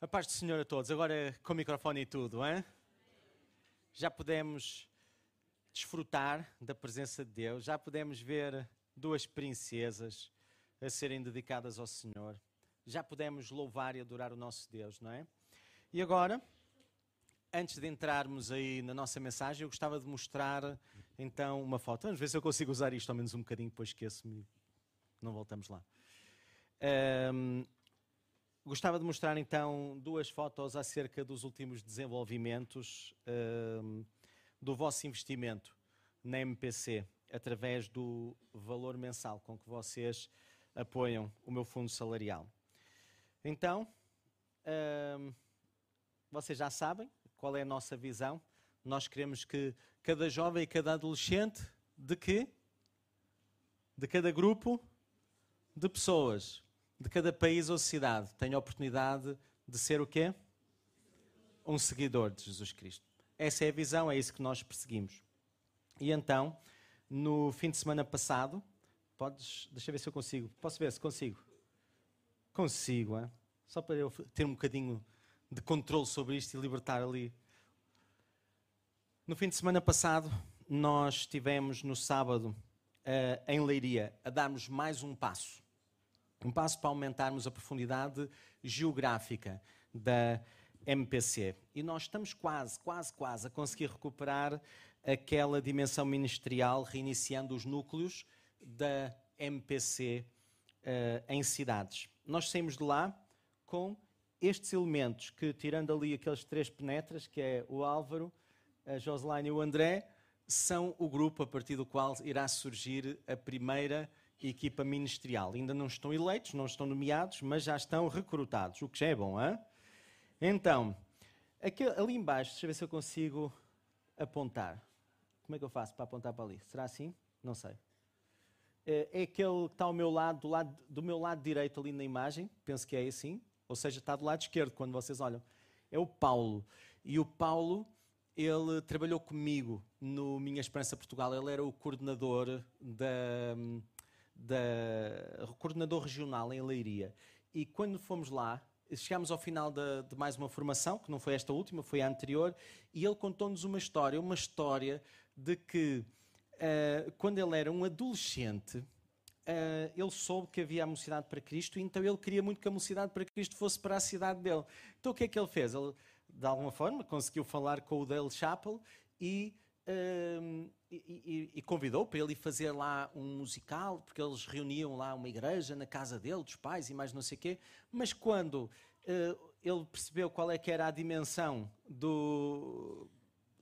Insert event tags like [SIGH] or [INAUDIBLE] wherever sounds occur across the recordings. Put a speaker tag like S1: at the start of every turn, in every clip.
S1: A paz do Senhor a todos. Agora com o microfone e tudo, hein? Já podemos desfrutar da presença de Deus, já podemos ver duas princesas a serem dedicadas ao Senhor, já podemos louvar e adorar o nosso Deus, não é? E agora, antes de entrarmos aí na nossa mensagem, eu gostava de mostrar então uma foto. Vamos ver se eu consigo usar isto ao menos um bocadinho, depois esqueço-me. Não voltamos lá. Um, Gostava de mostrar então duas fotos acerca dos últimos desenvolvimentos uh, do vosso investimento na MPC, através do valor mensal com que vocês apoiam o meu fundo salarial. Então, uh, vocês já sabem qual é a nossa visão. Nós queremos que cada jovem e cada adolescente de quê? De cada grupo de pessoas de cada país ou cidade tenha a oportunidade de ser o quê? Um seguidor de Jesus Cristo. Essa é a visão, é isso que nós perseguimos. E então, no fim de semana passado, podes, deixa eu ver se eu consigo. Posso ver se consigo? Consigo, hein? só para eu ter um bocadinho de controle sobre isto e libertar ali. No fim de semana passado, nós estivemos no sábado uh, em Leiria a darmos mais um passo um passo para aumentarmos a profundidade geográfica da MPC. E nós estamos quase, quase, quase a conseguir recuperar aquela dimensão ministerial, reiniciando os núcleos da MPC uh, eh, em cidades. Nós saímos de lá com estes elementos que, tirando ali aqueles três penetras, que é o Álvaro, a Joseline e o André, são o grupo a partir do qual irá surgir a primeira equipa ministerial. Ainda não estão eleitos, não estão nomeados, mas já estão recrutados, o que já é bom, hein? Então, aqui, ali embaixo, deixa eu ver se eu consigo apontar. Como é que eu faço para apontar para ali? Será assim? Não sei. É, é aquele que está ao meu lado do, lado, do meu lado direito ali na imagem, penso que é assim, ou seja, está do lado esquerdo quando vocês olham. É o Paulo. E o Paulo, ele trabalhou comigo no Minha Esperança Portugal, ele era o coordenador da da coordenador regional em Leiria. E quando fomos lá, chegámos ao final de, de, mais uma formação, que não foi esta última, foi a anterior, e ele contou-nos uma história, uma história de que uh, quando ele era um adolescente, uh, ele soube que havia a Mocidade para Cristo, então ele queria muito que a Mocidade para Cristo fosse para a cidade dele. Então o que é que ele fez? Ele, de alguma forma, conseguiu falar com o Dale Chappell e uh, e, e, convidou para ele fazer lá um musical, porque eles reuniam lá uma igreja na casa dele, dos pais e mais não sei o quê. Mas quando uh, ele percebeu qual é que era a dimensão do,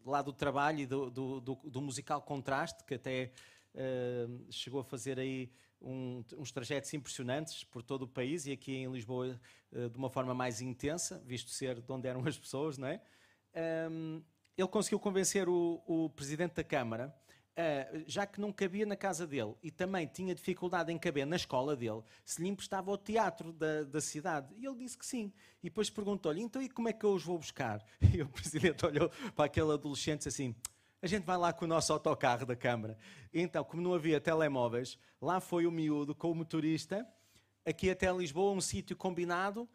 S1: lá do trabalho e do, do, do, do musical Contraste, que até uh, chegou a fazer aí um, uns trajetos impressionantes por todo o país e aqui em Lisboa uh, de uma forma mais intensa, visto ser de onde eram as pessoas, não é? Um, ele conseguiu convencer o, o presidente da Câmara, uh, já que não cabia na casa dele e também tinha dificuldade em caber na escola dele, se lhe emprestava o teatro da, da cidade. E ele disse que sim. E depois perguntou-lhe: então e como é que eu os vou buscar? [LAUGHS] E o presidente olhou para aquele adolescente e disse assim. A gente vai lá com o nosso autocarro da Câmara. Então, como não havia telemóveis, lá foi o miúdo com o motorista, aqui até Lisboa, um sítio combinado,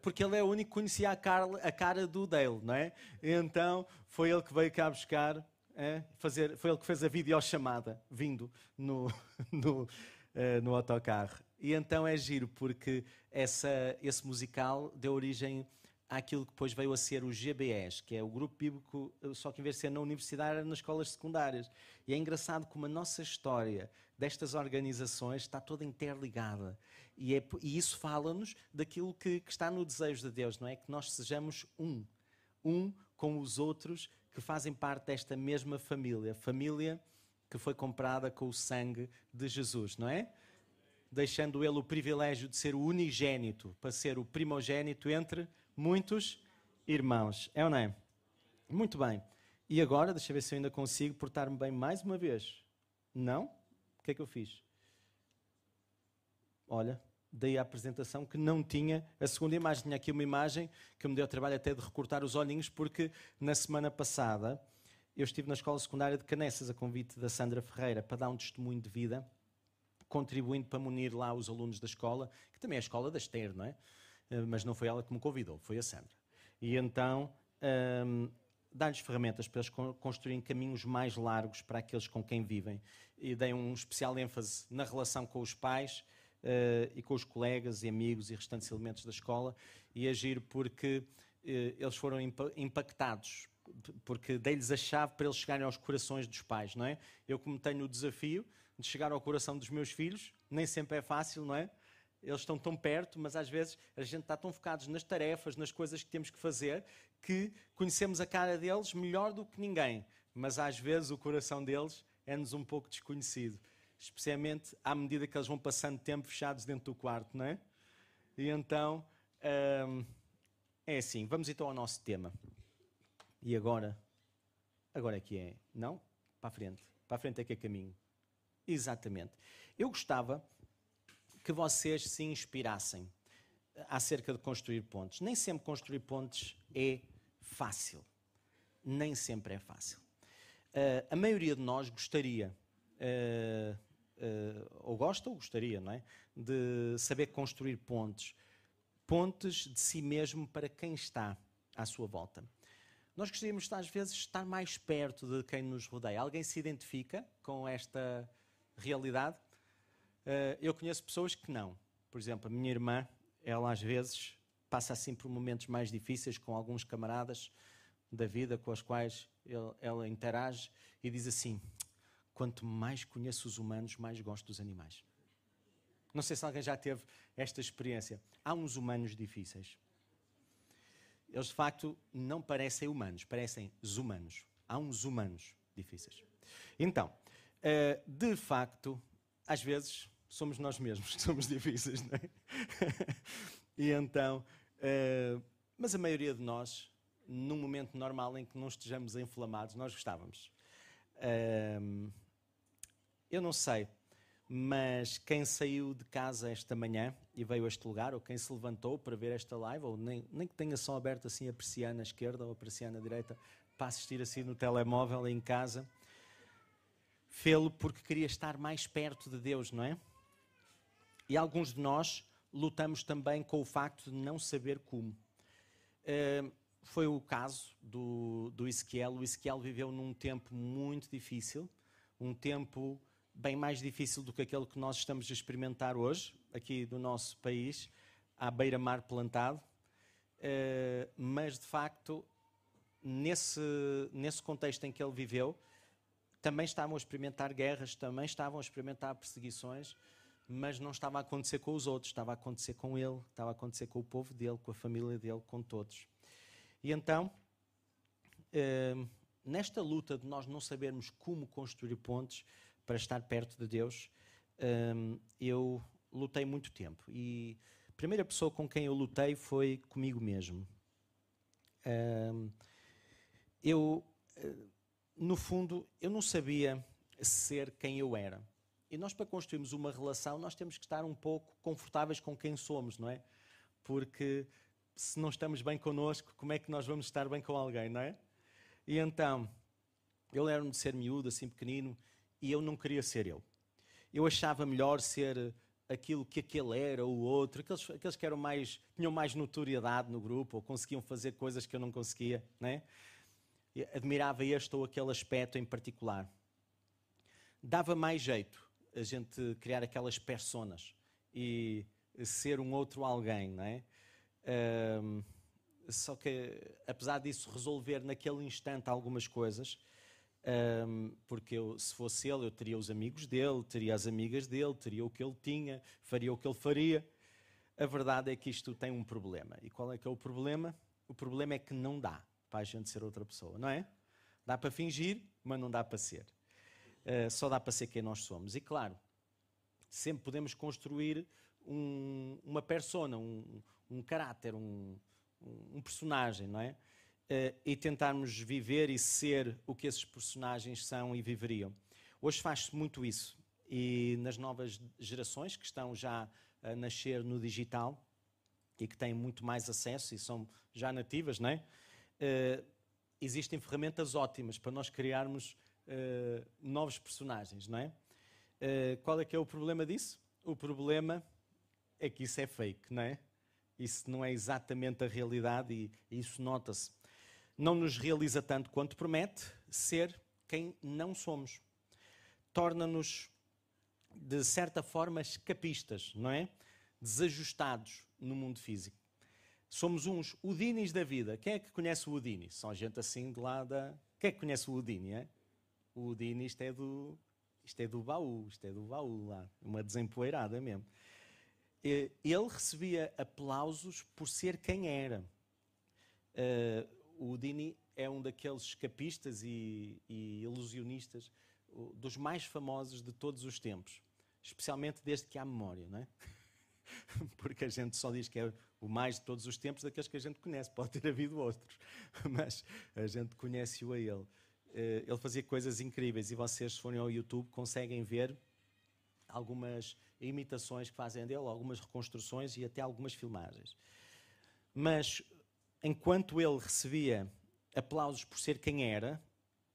S1: porque ele é o único que conhecia a cara, a cara do Dale, não é? Então foi ele que veio cá buscar, é? fazer, foi ele que fez a videochamada, vindo no, [LAUGHS] no, uh, no autocarro. E então é giro, porque essa, esse musical deu origem àquilo que depois veio a ser o GBS, que é o grupo bíblico, só que em vez de ser na universidade, era nas escolas secundárias. E é engraçado como a nossa história destas organizações está toda interligada. E, é, e isso fala-nos daquilo que, que, está no desejo de Deus, não é? Que nós sejamos um. Um com os outros que fazem parte desta mesma família. Família que foi comprada com o sangue de Jesus, não é? Deixando ele o privilégio de ser o unigênito, para ser o primogênito entre muitos irmãos. É ou não é? Muito bem. E agora, deixa eu ver se eu ainda consigo portar-me bem mais uma vez. Não? O que é que eu fiz? Olha, dei a apresentação que não tinha a segunda imagem. Tinha aqui uma imagem que me deu trabalho até de recortar os olhinhos, porque na semana passada eu estive na escola secundária de Canessas, a convite da Sandra Ferreira, para dar um testemunho de vida, contribuindo para munir lá os alunos da escola, que também é a escola da Ester, não é? mas não foi ela que me convidou, foi a Sandra. E então um, dá-lhes ferramentas para eles construírem caminhos mais largos para aqueles com quem vivem. E dei um especial ênfase na relação com os pais uh, e com os colegas e amigos e restantes elementos da escola e agir porque uh, eles foram impactados porque dei-lhes a chave para eles chegarem aos corações dos pais, não é? Eu como tenho o desafio de chegar ao coração dos meus filhos, nem sempre é fácil, não é? Eles estão tão perto, mas às vezes a gente está tão focados nas tarefas, nas coisas que temos que fazer, que conhecemos a cara deles melhor do que ninguém. Mas às vezes o coração deles é-nos um pouco desconhecido especialmente à medida que eles vão passando tempo fechados dentro do quarto, não é? E então, hum, é assim, vamos então ao nosso tema. E agora? Agora é que é, não? Para a frente. Para a frente é que é caminho. Exatamente. Eu gostava que vocês se inspirassem acerca de construir pontes. Nem sempre construir pontes é fácil. Nem sempre é fácil. Uh, a maioria de nós gostaria uh, uh, ou gosta ou gostaria, não é? De saber construir pontes. Pontes de si mesmo para quem está à sua volta. Nós gostaríamos, às vezes, estar mais perto de quem nos rodeia. Alguém se identifica com esta realidade? Uh, eu conheço pessoas que não. Por exemplo, a minha irmã, ela às vezes passa assim por momentos mais difíceis com alguns camaradas da vida com os quais ela interage e diz assim: quanto mais conheço os humanos, mais gosto dos animais. Não sei se alguém já teve esta experiência. Há uns humanos difíceis. Eles de facto não parecem humanos, parecem humanos. Há uns humanos difíceis. Então, eh, de facto, às vezes somos nós mesmos que [LAUGHS] somos difíceis, não é? [LAUGHS] e então, eh, mas a maioria de nós, num momento normal em que não estejamos inflamados, nós gostávamos. Ehm, eu não sei, mas quem saiu de casa esta manhã e veio a este lugar, ou quem se levantou para ver esta live, ou nem, nem que tenha só aberto assim a persiana esquerda ou a persiana direita, para assistir assim no telemóvel em casa, fê-lo porque queria estar mais perto de Deus, não é? E alguns de nós lutamos também com o facto de não saber como. Uh, foi o caso do, do Ezequiel. O Ezequiel viveu num tempo muito difícil, um tempo bem mais difícil do que aquele que nós estamos a experimentar hoje, aqui no nosso país, à beira-mar plantado. Uh, mas, de facto, nesse, nesse contexto em que ele viveu, também estavam a experimentar guerras, também estavam a experimentar perseguições, mas não estava a acontecer com os outros, estava a acontecer com ele, estava a acontecer com o povo dele, com a família dele, com todos. E então, uh, nesta luta de nós não sabermos como construir pontes, para estar perto de Deus, um, eu lutei muito tempo. E a primeira pessoa com quem eu lutei foi comigo mesmo. Um, eu, eh, no fundo, eu não sabia ser quem eu era. E nós, para construirmos uma relação, nós temos que estar um pouco confortáveis com quem somos, não é? Porque se não estamos bem connosco, como é que nós vamos estar bem com alguém, não é? E então, eu lembro-me de ser miúdo, assim pequenino, e eu não queria ser eu. Eu achava melhor ser aquilo que aquele era, o outro, aqueles, aqueles que eram mais, tinham mais notoriedade no grupo, ou conseguiam fazer coisas que eu não conseguia, né? admirava este ou aquele aspecto em particular. Dava mais jeito a gente criar aquelas personas e ser um outro alguém, não é? Um, só que, apesar disso resolver naquele instante algumas coisas, um, porque eu, se fosse ele, eu teria os amigos dele, teria as amigas dele, teria o que ele tinha, faria o que ele faria. A verdade é que isto tem um problema. E qual é que é o problema? O problema é que não dá para a gente ser outra pessoa, não é? Dá para fingir, mas não dá para ser. Uh, só dá para ser quem nós somos. E claro, sempre podemos construir um, uma persona, um, um caráter, um, um personagem, não é? uh, e tentarmos viver e ser o que esses personagens são e viveriam. Hoje faz-se muito isso e nas novas gerações que estão já a nascer no digital e que têm muito mais acesso e são já nativas, não é? Uh, existem ferramentas ótimas para nós criarmos uh, novos personagens, não é? Uh, qual é que é o problema disso? O problema é que isso é fake, não é? Isso não é exatamente a realidade e isso nota-se. Não nos realiza tanto quanto promete ser quem não somos. Torna-nos, de certa forma, escapistas, não é? Desajustados no mundo físico. Somos uns Udinis da vida. Quem é que conhece o Udini? São gente assim de lá da. Quem é que conhece o Udini? É? O Udini, isto é do. Isto é do baú, isto é do baú lá. Uma desempoeirada mesmo. Ele recebia aplausos por ser quem era. Uh, o Udini é um daqueles escapistas e, e ilusionistas dos mais famosos de todos os tempos, especialmente desde que há memória, não é? [LAUGHS] Porque a gente só diz que é o mais de todos os tempos daqueles que a gente conhece. Pode ter havido outros, [LAUGHS] mas a gente conhece-o a ele. Eh, ele fazia coisas incríveis e vocês, se forem ao YouTube, conseguem ver algumas imitações que fazem dele, algumas reconstruções e até algumas filmagens. Mas enquanto ele recebia aplausos por ser quem era,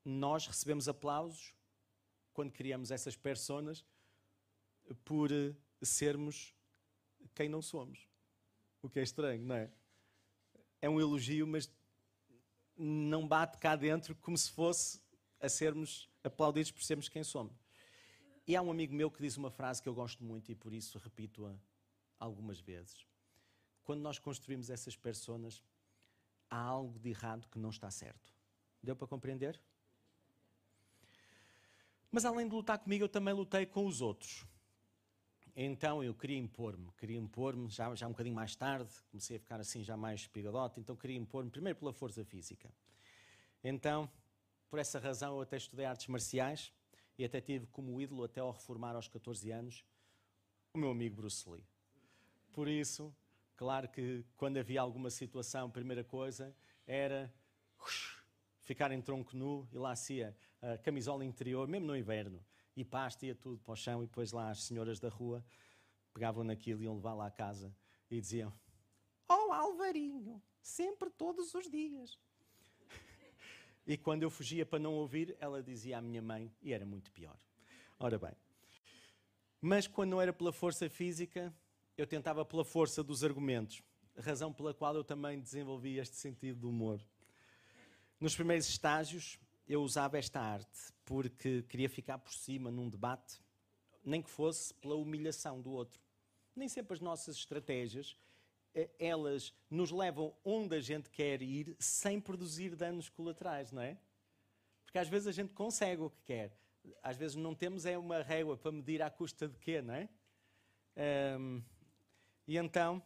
S1: nós recebemos aplausos quando criamos essas personas por eh, sermos quem não somos. O que é estranho, não é? É um elogio, mas não bate cá dentro como se fosse a sermos aplaudidos por sermos quem somos. E há um amigo meu que diz uma frase que eu gosto muito e por isso repito-a algumas vezes. Quando nós construímos essas personas, há algo de errado que não está certo. Deu para compreender? Mas além de lutar comigo, eu também lutei com os outros. Então eu queria impor-me, queria impor-me já, já um bocadinho mais tarde, comecei a ficar assim já mais espigadote, então queria impor-me primeiro pela força física. Então, por essa razão, eu até estudei artes marciais e até tive como ídolo, até ao reformar aos 14 anos, o meu amigo Bruce Lee. Por isso, claro que quando havia alguma situação, a primeira coisa era ficar em tronco nu e lá se a camisola interior, mesmo no inverno e pasta, ia tudo para o chão, e depois lá as senhoras da rua pegavam naquilo e iam levar lá a casa e diziam: Oh Alvarinho, sempre todos os dias. [LAUGHS] e quando eu fugia para não ouvir, ela dizia à minha mãe, e era muito pior. Ora bem, mas quando não era pela força física, eu tentava pela força dos argumentos, razão pela qual eu também desenvolvi este sentido de humor. Nos primeiros estágios, eu usava esta arte porque queria ficar por cima num debate, nem que fosse pela humilhação do outro. Nem sempre as nossas estratégias eh, elas nos levam onde a gente quer ir sem produzir danos colaterais, não é? Porque às vezes a gente consegue o que quer. Às vezes não temos é uma régua para medir à custa de quê, não é? Um, e então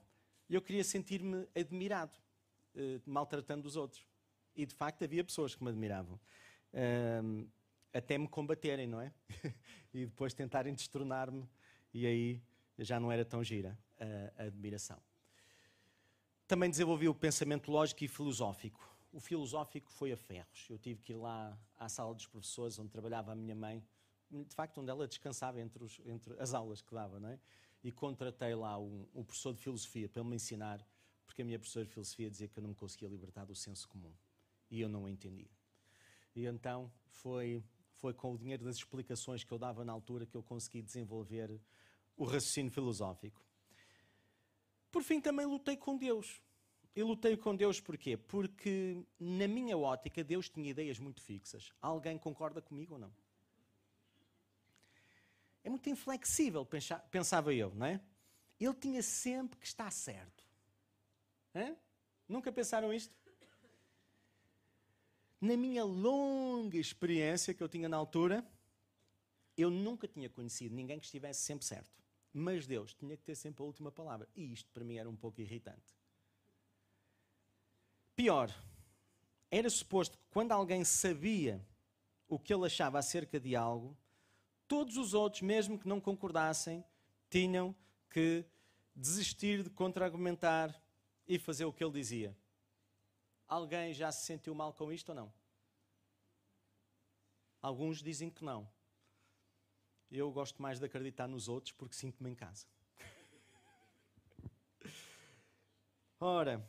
S1: eu queria sentir-me admirado, uh, maltratando os outros. E de facto havia pessoas que me admiravam um, até me combaterem, não é? [LAUGHS] e depois tentarem destronar-me, e aí já não era tão gira a, a admiração. Também desenvolvi o pensamento lógico e filosófico. O filosófico foi a ferros. Eu tive que ir lá à sala dos professores, onde trabalhava a minha mãe, de facto, onde ela descansava entre, os, entre as aulas que dava, não é? E contratei lá um, um professor de filosofia para ele me ensinar, porque a minha professora de filosofia dizia que eu não me conseguia libertar do senso comum. E eu não o entendia. E então foi, foi com o dinheiro das explicações que eu dava na altura que eu consegui desenvolver o raciocínio filosófico. Por fim, também lutei com Deus. E lutei com Deus porquê? Porque, na minha ótica, Deus tinha ideias muito fixas. Alguém concorda comigo ou não? É muito inflexível, pensava eu, não é? Ele tinha sempre que estar certo. Hã? Nunca pensaram isto? Na minha longa experiência que eu tinha na altura, eu nunca tinha conhecido ninguém que estivesse sempre certo. Mas Deus tinha que ter sempre a última palavra. E isto para mim era um pouco irritante. Pior, era suposto que quando alguém sabia o que ele achava acerca de algo, todos os outros, mesmo que não concordassem, tinham que desistir de contra-argumentar e fazer o que ele dizia. Alguém já se sentiu mal com isto ou não? Alguns dizem que não. Eu gosto mais de acreditar nos outros porque sinto-me em casa. [LAUGHS] Ora,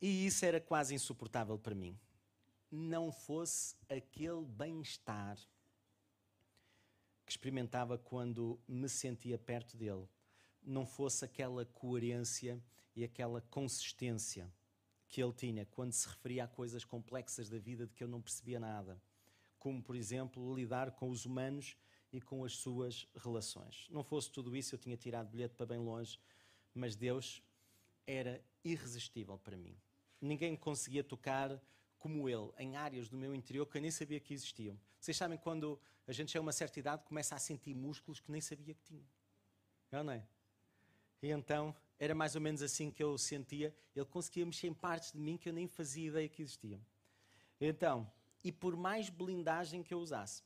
S1: e isso era quase insuportável para mim. Não fosse aquele bem-estar que experimentava quando me sentia perto dele, não fosse aquela coerência e aquela consistência que ele tinha quando se referia a coisas complexas da vida de que eu não percebia nada, como, por exemplo, lidar com os humanos e com as suas relações. Não fosse tudo isso, eu tinha tirado bilhete para bem longe, mas Deus era irresistível para mim. Ninguém conseguia tocar como ele em áreas do meu interior que eu nem sabia que existiam. Vocês sabem quando a gente chega a uma certa idade começa a sentir músculos que nem sabia que tinha. Não é? E então era mais ou menos assim que eu sentia. Ele conseguia mexer em partes de mim que eu nem fazia ideia que existiam. Então, e por mais blindagem que eu usasse,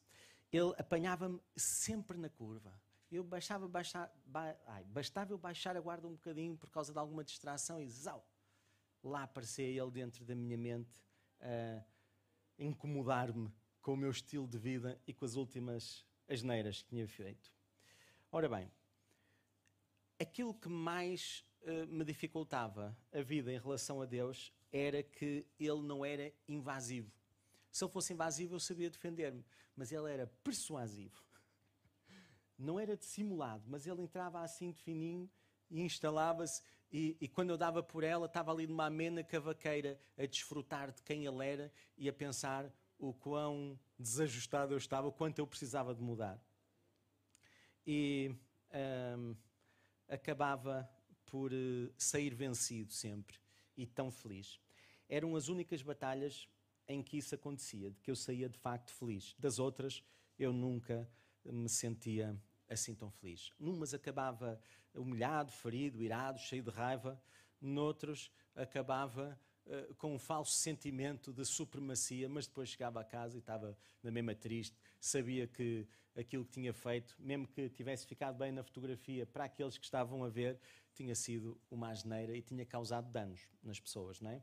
S1: ele apanhava-me sempre na curva. Eu baixava, baixar, ba, ai, bastava eu baixar a guarda um bocadinho por causa de alguma distração e zau, lá aparecia ele dentro da minha mente a incomodar-me com o meu estilo de vida e com as últimas asneiras que tinha feito. Ora bem, aquilo que mais uh, me dificultava a vida em relação a Deus era que ele não era invasivo. Se ele fosse invasivo, eu sabia defender-me, mas ele era persuasivo. Não era dissimulado, mas ele entrava assim de fininho e instalava-se. E, e, quando eu dava por ela, estava ali numa amena cavaqueira a desfrutar de quem ele era e a pensar o quão desajustado eu estava, o quanto eu precisava de mudar. E. Um, acabava por uh, sair vencido sempre e tão feliz. Eram as únicas batalhas em que isso acontecia, de que eu saía de facto feliz. Das outras, eu nunca me sentia assim tão feliz. Numas acabava humilhado, ferido, irado, cheio de raiva, noutros acabava uh, com um falso sentimento de supremacia, mas depois chegava a casa e estava na mesma triste, sabia que aquilo que tinha feito, mesmo que tivesse ficado bem na fotografia, para aqueles que estavam a ver, tinha sido uma asneira e tinha causado danos nas pessoas, não é?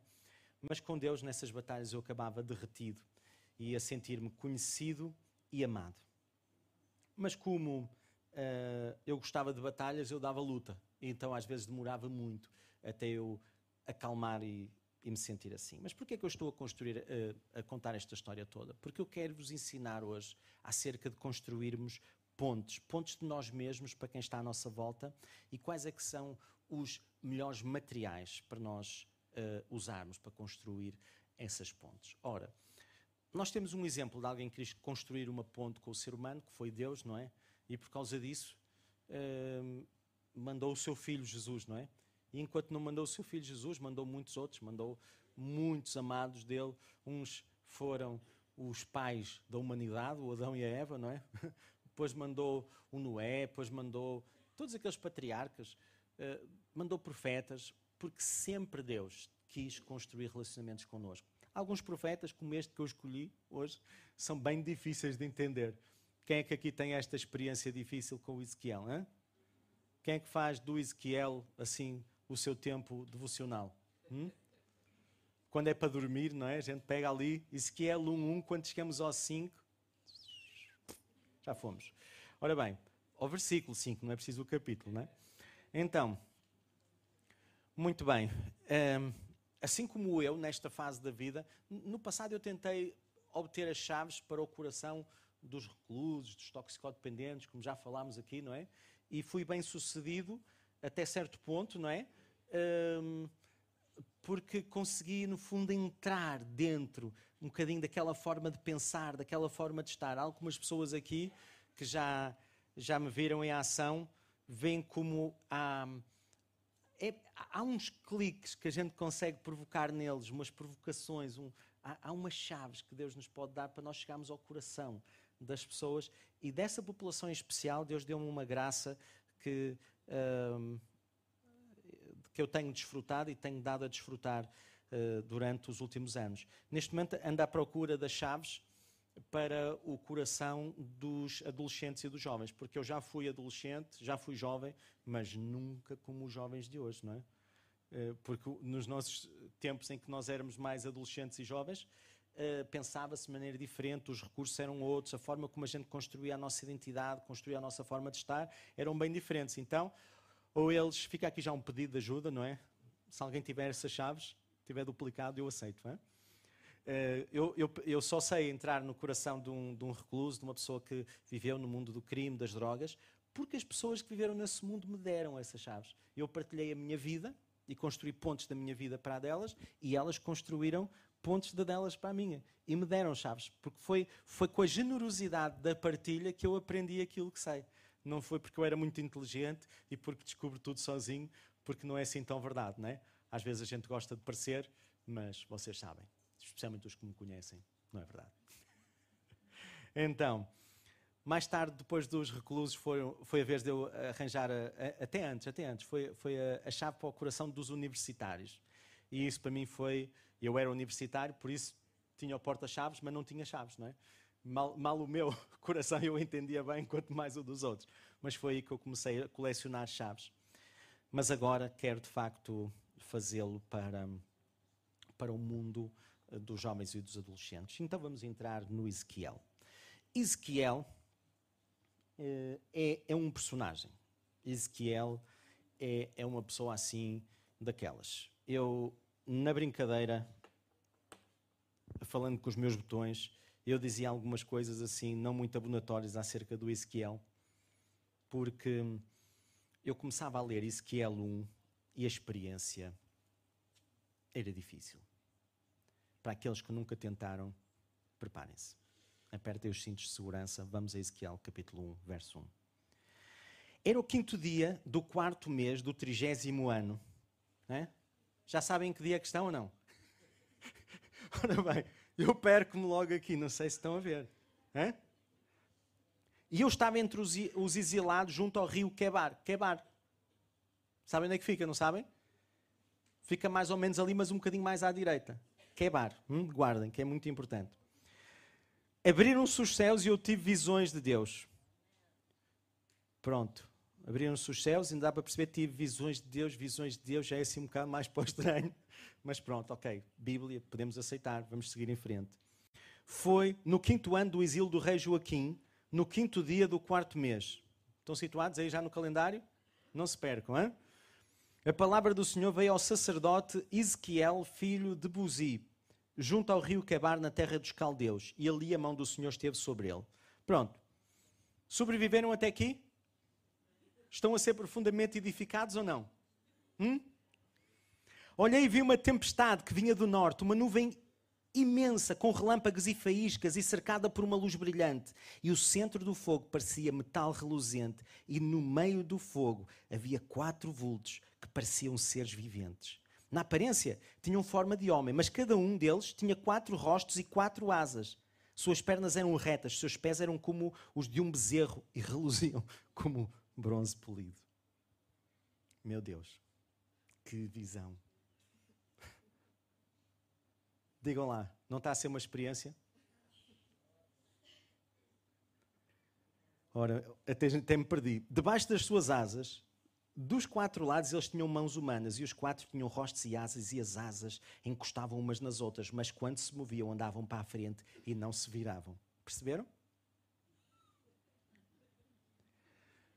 S1: Mas com Deus, nessas batalhas, eu acabava derretido e a sentir-me conhecido e amado. Mas como uh, eu gostava de batalhas, eu dava luta. Então, às vezes, demorava muito até eu acalmar e, e me sentir assim. Mas porquê é que eu estou a construir, a, a contar esta história toda? Porque eu quero vos ensinar hoje acerca de construirmos pontes, pontes de nós mesmos para quem está à nossa volta e quais é que são os melhores materiais para nós uh, usarmos para construir essas pontes. Ora, nós temos um exemplo de alguém que quis construir uma ponte com o ser humano, que foi Deus, não é? E por causa disso uh, mandou o seu filho Jesus, não é? E enquanto não mandou o seu filho Jesus, mandou muitos outros, mandou muitos amados dele. Uns foram os pais da humanidade, o Adão e a Eva, não é? [LAUGHS] Depois mandou o Noé, depois mandou todos aqueles patriarcas, uh, mandou profetas, porque sempre Deus quis construir relacionamentos connosco. Alguns profetas, como este que eu escolhi hoje, são bem difíceis de entender. Quem é que aqui tem esta experiência difícil com o Ezequiel? Hein? Quem é que faz do Ezequiel assim o seu tempo devocional. Hum? Quando é para dormir, não é? A gente pega ali, Ezequiel 1.1, quando chegamos ao 5, já fomos. Ora bem, ao versículo 5, não é preciso o capítulo, não é? Então, muito bem. Um, assim como eu, nesta fase da vida, no passado eu tentei obter as chaves para o coração dos reclusos, dos toxicodependentes, como já falámos aqui, não é? E fui bem sucedido até certo ponto, não é? Um, porque consegui, no fundo, entrar dentro um bocadinho daquela forma de pensar, daquela forma de estar. Algumas pessoas aqui que já, já me viram em ação veem como há, é, há uns cliques que a gente consegue provocar neles, umas provocações, um, há, há umas chaves que Deus nos pode dar para nós chegarmos ao coração das pessoas. E dessa população em especial, Deus deu-me uma graça que, uh, que eu tenho desfrutado e tenho dado a desfrutar uh, durante os últimos anos. Neste momento ando à procura das chaves para o coração dos adolescentes e dos jovens, porque eu já fui adolescente, já fui jovem, mas nunca como os jovens de hoje, não é? Uh, porque nos nossos tempos em que nós éramos mais adolescentes e jovens, Uh, pensava-se de maneira diferente, os recursos eram outros, a forma como a gente construía a nossa identidade, construía a nossa forma de estar, eram bem diferentes. Então, ou eles, fica aqui já um pedido de ajuda, não é? Se alguém tiver essas chaves, tiver duplicado, eu aceito, não é? Uh, eu, eu, eu, só sei entrar no coração de um, de um recluso, de uma pessoa que viveu no mundo do crime, das drogas, porque as pessoas que viveram nesse mundo me deram essas chaves. Eu partilhei a minha vida e construí pontes da minha vida para a delas e elas construíram pontes da delas para a minha e me deram chaves, porque foi, foi com a generosidade da partilha que eu aprendi aquilo que sei. Não foi porque eu era muito inteligente e porque descubro tudo sozinho, porque não é assim tão verdade, não é? Às vezes a gente gosta de parecer, mas vocês sabem, especialmente os que me conhecem, não é verdade. [LAUGHS] Então, mais tarde, depois dos reclusos, foi, foi a vez de eu arranjar, a, a, até antes, até antes, foi, foi a, a, chave para o coração dos universitários. E isso para mim foi, eu era universitário, por isso tinha o porta-chaves, mas não tinha chaves, não é? Mal, mal, o meu [LAUGHS] coração eu entendia bem, quanto mais o dos outros. Mas foi aí que eu comecei a colecionar chaves. Mas agora quero de facto fazê-lo para, para o mundo eh, dos jovens e dos adolescentes. Então vamos entrar no Ezequiel. Ezequiel eh, é, é um personagem. Ezequiel é, é uma pessoa assim daquelas. Eu, na brincadeira, falando com os meus botões, eu dizia algumas coisas assim, não muito abonatórias acerca do Ezequiel, porque eu começava a ler Ezequiel 1 e a experiência era difícil. Para aqueles que nunca tentaram, preparem-se apertem os cintos de segurança. Vamos a Ezequiel, capítulo 1, verso 1. Era o quinto dia do quarto mês do trigésimo ano. É? Já sabem em que dia é que estão ou não? [LAUGHS] Ora bem, eu perco-me logo aqui, não sei se estão a ver. É? E eu estava entre os, os exilados junto ao rio Quebar. Quebar. Sabem onde é que fica, não sabem? Fica mais ou menos ali, mas um bocadinho mais à direita. Quebar. Hum? Guardem, que é muito importante. Abriram-se os céus e eu tive visões de Deus. Pronto. Abriram-se os céus não dá para perceber tive visões de Deus. Visões de Deus já é assim um bocado mais [LAUGHS] para o estranho. Mas pronto, ok. Bíblia, podemos aceitar. Vamos seguir em frente. Foi no quinto ano do exílio do rei Joaquim, no quinto dia do quarto mês. Estão situados aí já no calendário? Não se percam, hein? A palavra do Senhor veio ao sacerdote Ezequiel, filho de Buzi, junto ao rio Quebar, na terra dos caldeus, e ali a mão do Senhor esteve sobre ele. Pronto. Sobreviveram até aqui? Estão a ser profundamente edificados ou não? Hum? Olhei e vi uma tempestade que vinha do norte, uma nuvem imensa, com relâmpagos e faíscas e cercada por uma luz brilhante. E o centro do fogo parecia metal reluzente, e no meio do fogo havia quatro vultos que pareciam seres viventes. Na aparência, tinham forma de homem, mas cada um deles tinha quatro rostos e quatro asas. Suas pernas eram retas, seus pés eram como os de um bezerro e reluziam como bronze polido. Meu Deus, que visão! [LAUGHS] Digam lá, não está a ser uma experiência? Ora, até, até me perdi. Debaixo das suas asas dos quatro lados eles tinham mãos humanas e os quatro tinham rostos e asas e as asas encostavam umas nas outras, mas quando se moviam andavam para a frente e não se viravam. Perceberam?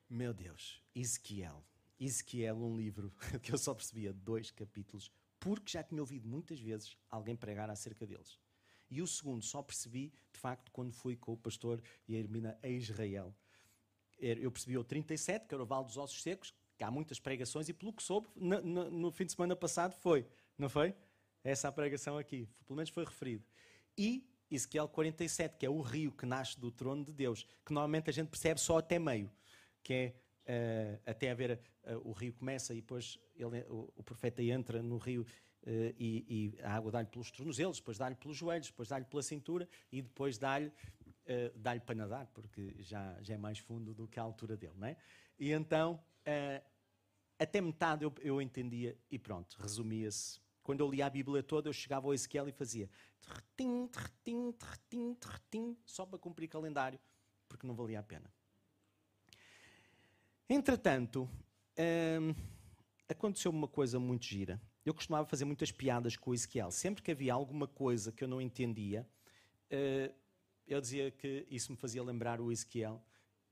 S1: Meu Deus, Ezequiel. Ezequiel, um livro [LAUGHS] que eu só percebia dois capítulos, porque já tinha ouvido muitas vezes alguém pregar acerca deles. E o segundo só percebi, de facto, quando fui com o pastor e a Hermina a Israel. Eu percebi o 37, que era o Vale dos Ossos Secos, que há muitas pregações, e pelo que soube, no, no, no, fim de semana passado foi, não foi? Essa a pregação aqui, pelo menos foi referido. E Ezequiel 47, que é o rio que nasce do trono de Deus, que normalmente a gente percebe só até meio, que é uh, até haver uh, o rio começa e depois ele, o, o, profeta entra no rio uh, e, e, a água dá-lhe pelos tornozelos, depois dá-lhe pelos joelhos, depois dá-lhe pela cintura e depois dá-lhe dá para nadar, porque já, já é mais fundo do que a altura dele, não é? E então até metade eu, eu entendia e pronto, resumia-se. Quando eu lia a Bíblia toda, eu chegava ao Ezequiel e fazia terretim, terretim, terretim, terretim, só para cumprir calendário, porque não valia a pena. Entretanto, hum, aconteceu uma coisa muito gira. Eu costumava fazer muitas piadas com o Ezequiel. Sempre que havia alguma coisa que eu não entendia, uh, eu dizia que isso me fazia lembrar o Ezequiel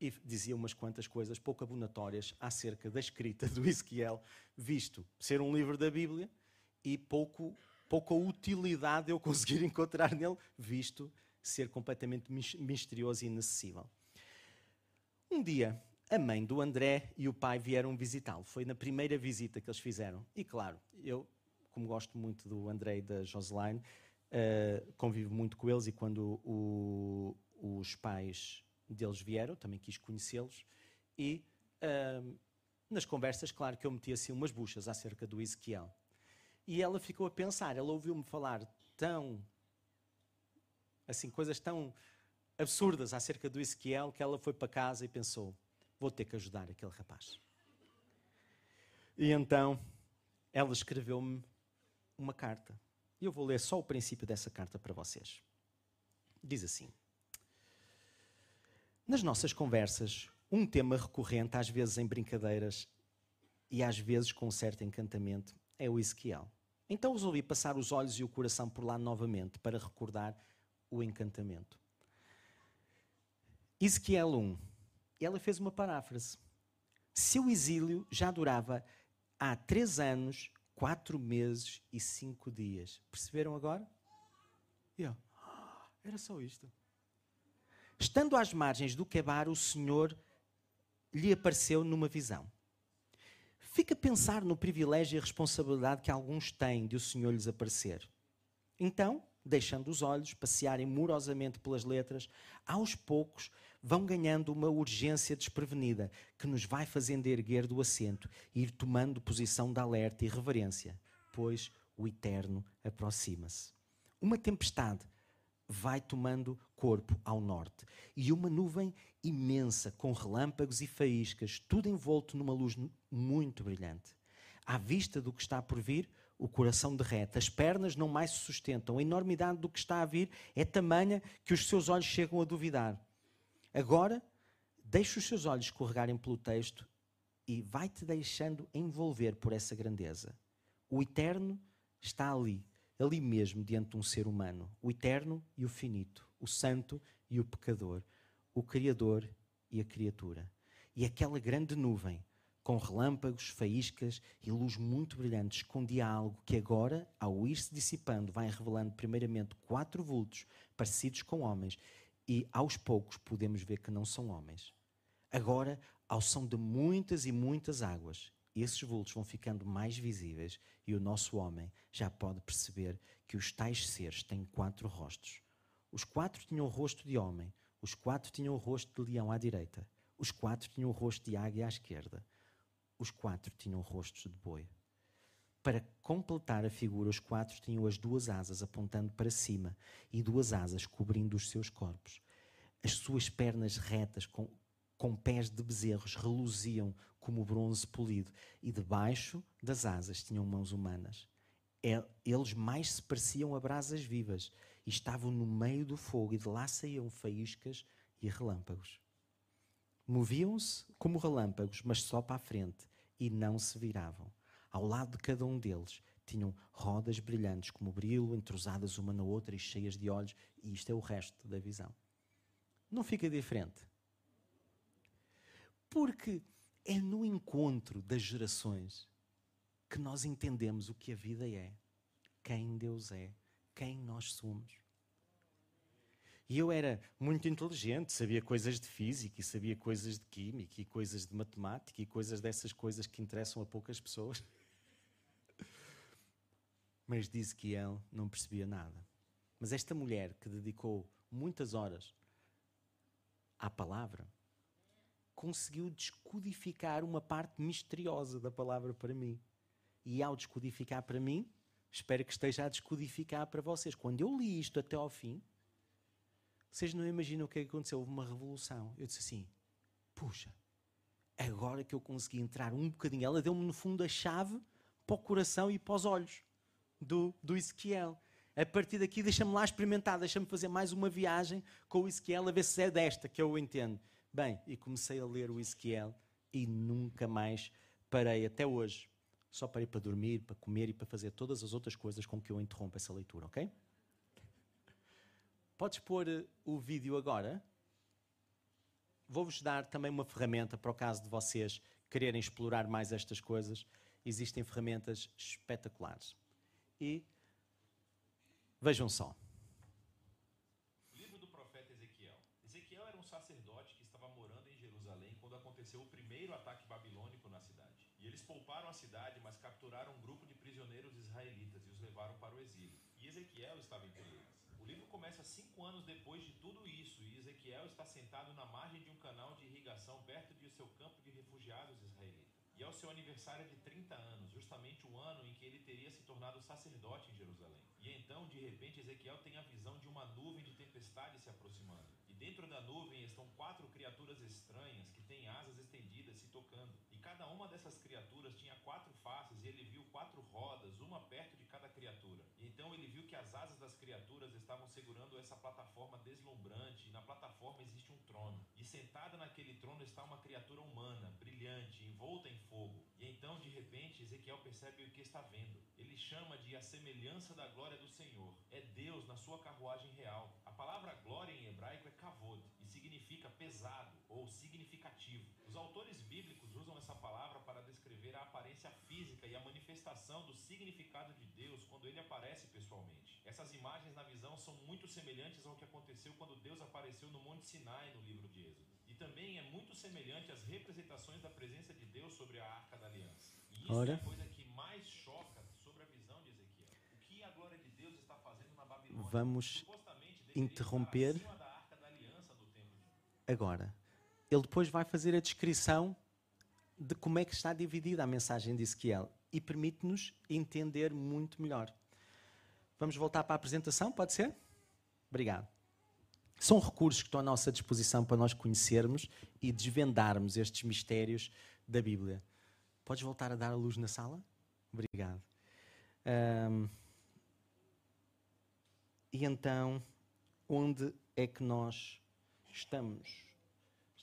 S1: e dizia umas quantas coisas pouco abonatórias acerca da escrita do Ezequiel, visto ser um livro da Bíblia e pouco, pouca utilidade eu conseguir encontrar nele, visto ser completamente misterioso e inacessível. Um dia a mãe do André e o pai vieram visitá-lo. Foi na primeira visita que eles fizeram. E claro, eu, como gosto muito do André e da Joseline, uh, convivo muito com eles e quando o, os pais deles vieram, também quis conhecê-los. E uh, nas conversas, claro que eu meti assim umas buchas acerca do Ezequiel. E ela ficou a pensar, ela ouviu-me falar tão. assim, coisas tão absurdas acerca do Ezequiel que ela foi para casa e pensou: vou ter que ajudar aquele rapaz. E então ela escreveu-me uma carta. E eu vou ler só o princípio dessa carta para vocês. Diz assim: Nas nossas conversas, um tema recorrente, às vezes em brincadeiras e às vezes com um certo encantamento, é o Ezequiel. Então resolvi passar os olhos e o coração por lá novamente para recordar o encantamento. Ezequiel 1. Ela fez uma paráfrase. Seu exílio já durava há três anos, quatro meses e cinco dias. Perceberam agora? Ah, era só isto. Estando às margens do Quebar, o Senhor lhe apareceu numa visão. Fica a pensar no privilégio e responsabilidade que alguns têm de o Senhor lhes aparecer. Então, deixando os olhos passearem morosamente pelas letras, aos poucos vão ganhando uma urgência desprevenida que nos vai fazendo erguer do assento e ir tomando posição de alerta e reverência, pois o eterno aproxima-se. Uma tempestade vai tomando corpo ao norte e uma nuvem imensa com relâmpagos e faíscas, tudo envolto numa luz muito brilhante. À vista do que está por vir, o coração derrete, as pernas não mais se sustentam, a enormidade do que está a vir é tamanha que os seus olhos chegam a duvidar. Agora, deixe os seus olhos escorregarem pelo texto e vai-te deixando envolver por essa grandeza. O eterno está ali, ali mesmo, diante de um ser humano. O eterno e o finito, o santo e o pecador, o Criador e a criatura. E aquela grande nuvem com relâmpagos, faíscas e luz muito brilhante, escondia algo que agora, ao ir-se dissipando, vai revelando primeiramente quatro vultos parecidos com homens e aos poucos podemos ver que não são homens. Agora, ao som de muitas e muitas águas, esses vultos vão ficando mais visíveis e o nosso homem já pode perceber que os tais seres têm quatro rostos. Os quatro tinham o rosto de homem, os quatro tinham o rosto de leão à direita, os quatro tinham o rosto de águia à esquerda os quatro tinham rostos de boi. Para completar a figura, os quatro tinham as duas asas apontando para cima e duas asas cobrindo os seus corpos. As suas pernas retas, com, com pés de bezerros, reluziam como bronze polido, e debaixo das asas tinham mãos humanas. Eles mais se pareciam a brasas vivas e estavam no meio do fogo, e de lá saíam faíscas e relâmpagos. Moviam-se como relâmpagos, mas só para a frente, e não se viravam. Ao lado de cada um deles tinham rodas brilhantes como brilho, entrosadas uma na outra e cheias de olhos, e isto é o resto da visão. Não fica diferente. Porque é no encontro das gerações que nós entendemos o que a vida é, quem Deus é, quem nós somos. E eu era muito inteligente, sabia coisas de física, e sabia coisas de química, e coisas de matemática, e coisas dessas coisas que interessam a poucas pessoas. [LAUGHS] Mas disse que ele não percebia nada. Mas esta mulher que dedicou muitas horas à palavra, conseguiu descodificar uma parte misteriosa da palavra para mim. E ao descodificar para mim, espero que esteja a descodificar para vocês. Quando eu li isto até ao fim, vocês não imaginam o que, é aconteceu? Houve uma revolução. Eu disse assim: puxa, agora que eu consegui entrar um bocadinho, ela deu-me no fundo a chave para o coração e para os olhos do, do Ezequiel. A partir daqui, deixa-me lá experimentar, deixa-me fazer mais uma viagem com o Ezequiel a ver se é desta que eu entendo. Bem, e comecei a ler o Ezequiel e nunca mais parei até hoje. Só parei para dormir, para comer e para fazer todas as outras coisas com que eu interrompo essa leitura, ok? Podes pôr eh, o vídeo agora? Vou-vos dar também uma ferramenta para o caso de vocês quererem explorar mais estas coisas. Existem ferramentas espetaculares. E vejam só.
S2: Livro do profeta Ezequiel. Ezequiel era um sacerdote que estava morando em Jerusalém quando aconteceu primeiro ataque babilônico na cidade. E eles pouparam a cidade, mas capturaram um grupo de prisioneiros israelitas e os levaram para o exílio. E Ezequiel estava entre eles. O livro começa cinco anos depois de tudo isso, e Ezequiel está sentado na margem de um canal de irrigação perto de seu campo de refugiados israelita. E é o seu aniversário de 30 anos, justamente o ano em que ele teria se tornado sacerdote em Jerusalém. E então, de repente, Ezequiel tem a visão de uma nuvem de tempestade se aproximando. E dentro da nuvem estão quatro criaturas estranhas que têm asas estendidas se tocando. Cada uma dessas criaturas tinha quatro faces e ele viu quatro rodas, uma perto de cada criatura. Então ele viu que as asas das criaturas estavam segurando essa plataforma deslumbrante, e na plataforma existe um trono. E sentada naquele trono está uma criatura humana, brilhante, envolta em fogo. E então, de repente, Ezequiel percebe o que está vendo. Ele chama de a semelhança da glória do Senhor. É Deus na sua carruagem real. A palavra glória em hebraico é kavod e significa pesado ou significativo. Os autores bíblicos usam essa palavra para descrever a aparência física e a manifestação do significado de Deus quando ele aparece pessoalmente. Essas imagens na visão são muito semelhantes ao que aconteceu quando Deus apareceu no Monte Sinai no livro de Êxodo. E também é muito semelhante às representações da presença de Deus sobre a Arca da Aliança. E isso
S1: Ora.
S2: é a coisa que mais choca sobre a visão de Ezequiel. O que a glória de Deus está fazendo na Babilônia?
S1: Vamos interromper. Agora, ele depois vai fazer a descrição de como é que está dividida a mensagem de Ezequiel e permite-nos entender muito melhor. Vamos voltar para a apresentação, pode ser? Obrigado. São recursos que estão à nossa disposição para nós conhecermos e desvendarmos estes mistérios da Bíblia. Podes voltar a dar a luz na sala? Obrigado. Ahm, e então, onde é que nós estamos?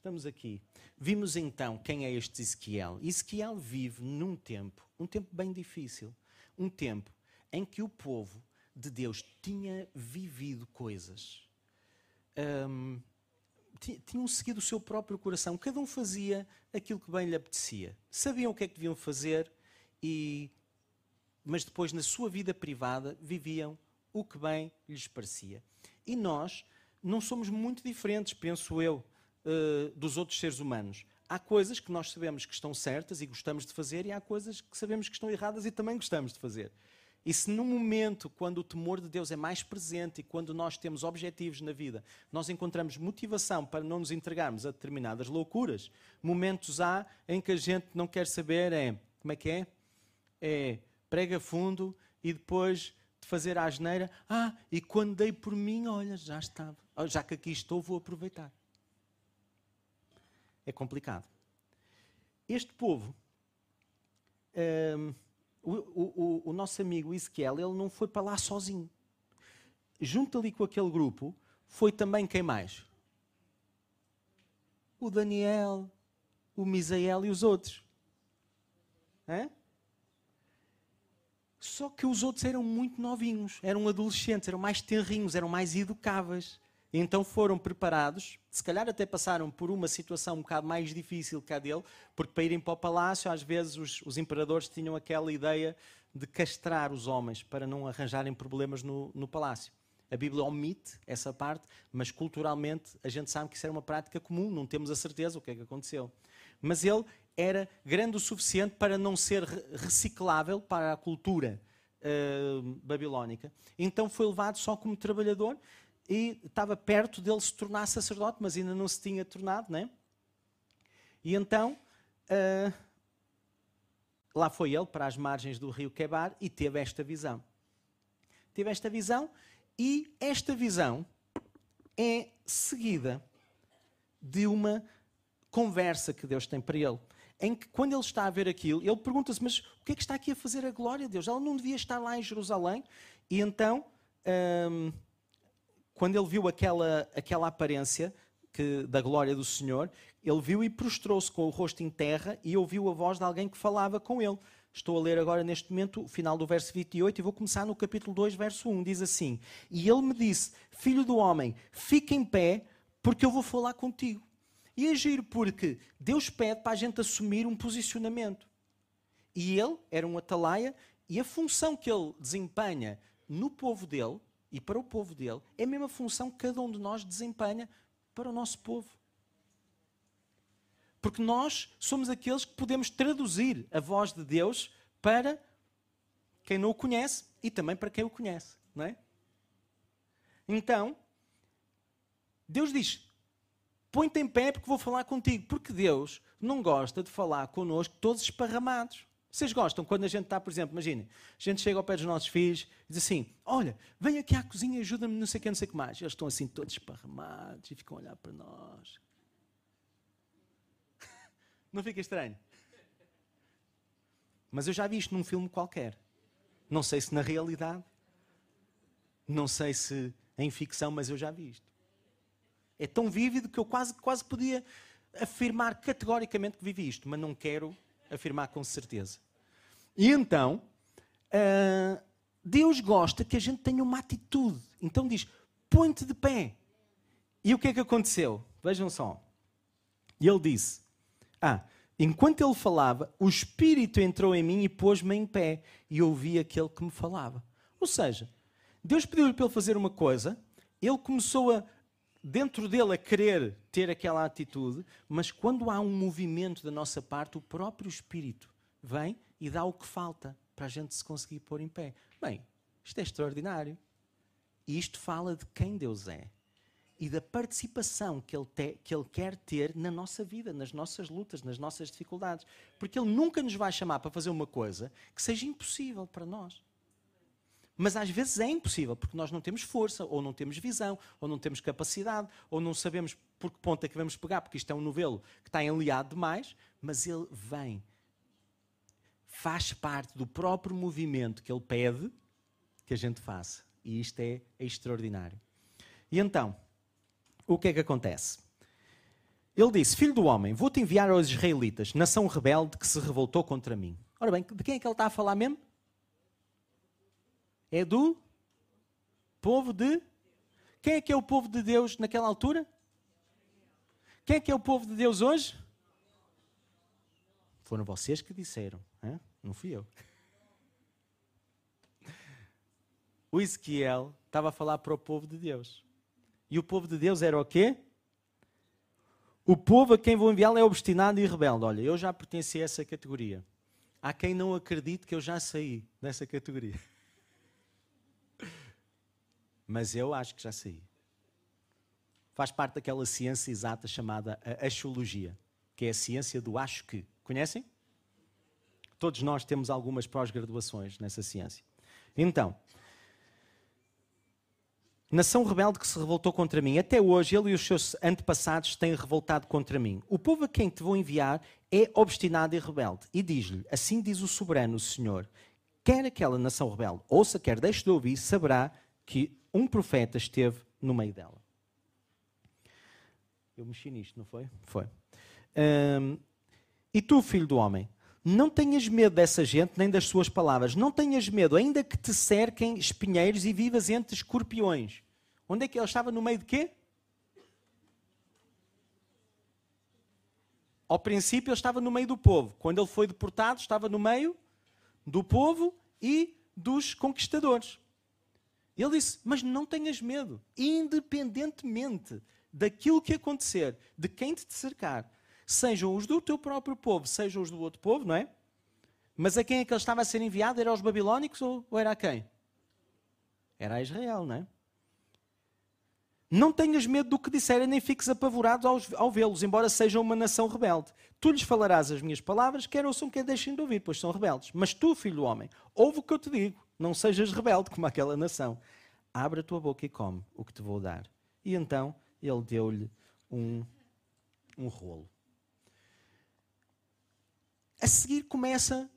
S1: Estamos aqui. Vimos então quem é este Ezequiel. Ezequiel vive num tempo, um tempo bem difícil. Um tempo em que o povo de Deus tinha vivido coisas. Ti- tinham seguido o seu próprio coração. Cada um fazia aquilo que bem lhe apetecia. Sabiam o que é que deviam fazer, e, mas depois, na sua vida privada, viviam o que bem lhes parecia. E nós não somos muito diferentes, penso eu, eh, dos outros seres humanos. Há coisas que nós sabemos que estão certas e gostamos de fazer, e há coisas que sabemos que estão erradas e também gostamos de fazer. E se num momento, quando o temor de Deus é mais presente e quando nós temos objetivos na vida, nós encontramos motivação para não nos entregarmos a determinadas loucuras, momentos há em que a gente não quer saber é, como é que é? É prega fundo e depois de fazer a asneira, ah, e quando dei por mim, olha, já estava. Oh, Já que aqui estou, vou aproveitar. É complicado. Este povo, hum, o, o- o- o nosso amigo Ezequiel, ele não foi para lá sozinho. Junto ali com aquele grupo, foi também quem mais? O Daniel, o Misael e os outros. Hã? Só que os outros eram muito novinhos, eram adolescentes, eram mais tenrinhos, eram mais educáveis. Então foram preparados, se calhar até passaram por uma situação um bocado mais difícil que a dele, porque para irem para o palácio, às vezes os, os imperadores tinham aquela ideia de castrar os homens para não arranjarem problemas no, no palácio. A Bíblia omite essa parte, mas culturalmente a gente sabe que isso era uma prática comum, não temos a certeza o que é que aconteceu. Mas ele era grande o suficiente para não ser re- reciclável para a cultura eh, babilónica. Então foi levado só como trabalhador e estava perto dele se tornar sacerdote, mas ainda não se tinha tornado, né? E então eh, lá foi ele para as margens do rio Quebar e teve esta visão. Teve esta visão e esta visão é seguida de uma conversa que Deus tem para ele. Em que, quando ele está a ver aquilo, ele pergunta-se: Mas o que é que está aqui a fazer a glória de Deus? Ela não devia estar lá em Jerusalém? E então, hum, quando ele viu aquela, aquela aparência que, da glória do Senhor, ele viu e prostrou-se com o rosto em terra e ouviu a voz de alguém que falava com ele. Estou a ler agora neste momento o final do verso 28 e vou começar no capítulo 2, verso 1. Diz assim: E ele me disse: Filho do homem, fica em pé, porque eu vou falar contigo. E é giro porque Deus pede para a gente assumir um posicionamento. E ele era um atalaia, e a função que ele desempenha no povo dele e para o povo dele é a mesma função que cada um de nós desempenha para o nosso povo. Porque nós somos aqueles que podemos traduzir a voz de Deus para quem não o conhece e também para quem o conhece, não é? Então, Deus diz: põe-te em pé porque vou falar contigo. Porque Deus não gosta de falar connosco todos esparramados. Vocês gostam quando a gente está, por exemplo, imaginem, a gente chega ao pé dos nossos filhos e diz assim: Olha, vem aqui à cozinha e ajuda-me, não sei o que, não sei o que mais. Eles estão assim todos esparramados e ficam a olhar para nós. [LAUGHS] Não fica estranho? Mas eu já vi isto num filme qualquer. Não sei se na realidade, não sei se em ficção, mas eu já vi isto. É tão vívido que eu quase, quase podia afirmar categoricamente que vivi isto, mas não quero afirmar com certeza. E então, uh, Deus gosta que a gente tenha uma atitude. Então diz: põe-te de pé. E o que é que aconteceu? Vejam só. E ele disse: Ah, enquanto ele falava, o Espírito entrou em mim e pôs-me em pé. E ouvi aquele que me falava. Ou seja, Deus pediu-lhe para ele fazer uma coisa, ele começou a dentro dele a querer ter aquela atitude, mas quando há um movimento da nossa parte, o próprio Espírito vem e dá o que falta para a gente se conseguir pôr em pé. Bem, isto é extraordinário. E isto fala de quem Deus é e da participação que ele, te, que ele quer ter na nossa vida, nas nossas lutas, nas nossas dificuldades. Porque Ele nunca nos vai chamar para fazer uma coisa que seja impossível para nós. Mas às vezes é impossível, porque nós não temos força, ou não temos visão, ou não temos capacidade, ou não sabemos por que ponto é que vamos pegar, porque isto é um novelo que está enliado demais, mas ele vem. Faz parte do próprio movimento que ele pede que a gente faça. E isto é extraordinário. E então, o que é que acontece? Ele disse: Filho do homem, vou-te enviar aos israelitas, nação rebelde que se revoltou contra mim. Ora bem, de quem é que ele está a falar mesmo? É do povo de. Quem é que é o povo de Deus naquela altura? Quem é que é o povo de Deus hoje? Foram vocês que disseram, hein? não fui eu. O Ezequiel estava a falar para o povo de Deus. E o povo de Deus era o quê? O povo a quem vou enviar é obstinado e rebelde. Olha, eu já pertenci a essa categoria. Há quem não acredite que eu já saí dessa categoria mas eu acho que já saí. Faz parte daquela ciência exata chamada a axiologia, que é a ciência do acho que. Conhecem? Todos nós temos algumas pós-graduações nessa ciência. Então, nação rebelde que se revoltou contra mim. Até hoje, ele e os seus antepassados têm revoltado contra mim. O povo a quem te vou enviar é obstinado e rebelde. E diz-lhe: Assim diz o soberano, o Senhor. Quer aquela nação rebelde ouça, quer deixe de ouvir, saberá que um profeta esteve no meio dela. Eu mexi nisto, não foi? Foi. E tu, filho do homem, não tenhas medo dessa gente nem das suas palavras. Não tenhas medo, ainda que te cerquem espinheiros e vivas entre escorpiões. Onde é que ele estava? No meio de quê? Ao princípio ele estava no meio do povo. Quando ele foi deportado, estava no meio do povo e dos conquistadores. Ele disse: Mas não tenhas medo, independentemente daquilo que acontecer, de quem te cercar, sejam os do teu próprio povo, sejam os do outro povo, não é? Mas a quem é que ele estava a ser enviado? Era aos babilónicos ou, ou era a quem? Era a Israel, não é? Não tenhas medo do que disserem, nem fiques apavorado ao, ao vê-los, embora sejam uma nação rebelde. Tu lhes falarás as minhas palavras, quer ouçam, quer deixem de ouvir, pois são rebeldes. Mas tu, filho do homem, ouve o que eu te digo. Não sejas rebelde como aquela nação. Abre a tua boca e come o que te vou dar. E então ele deu-lhe um, um rolo. A seguir começa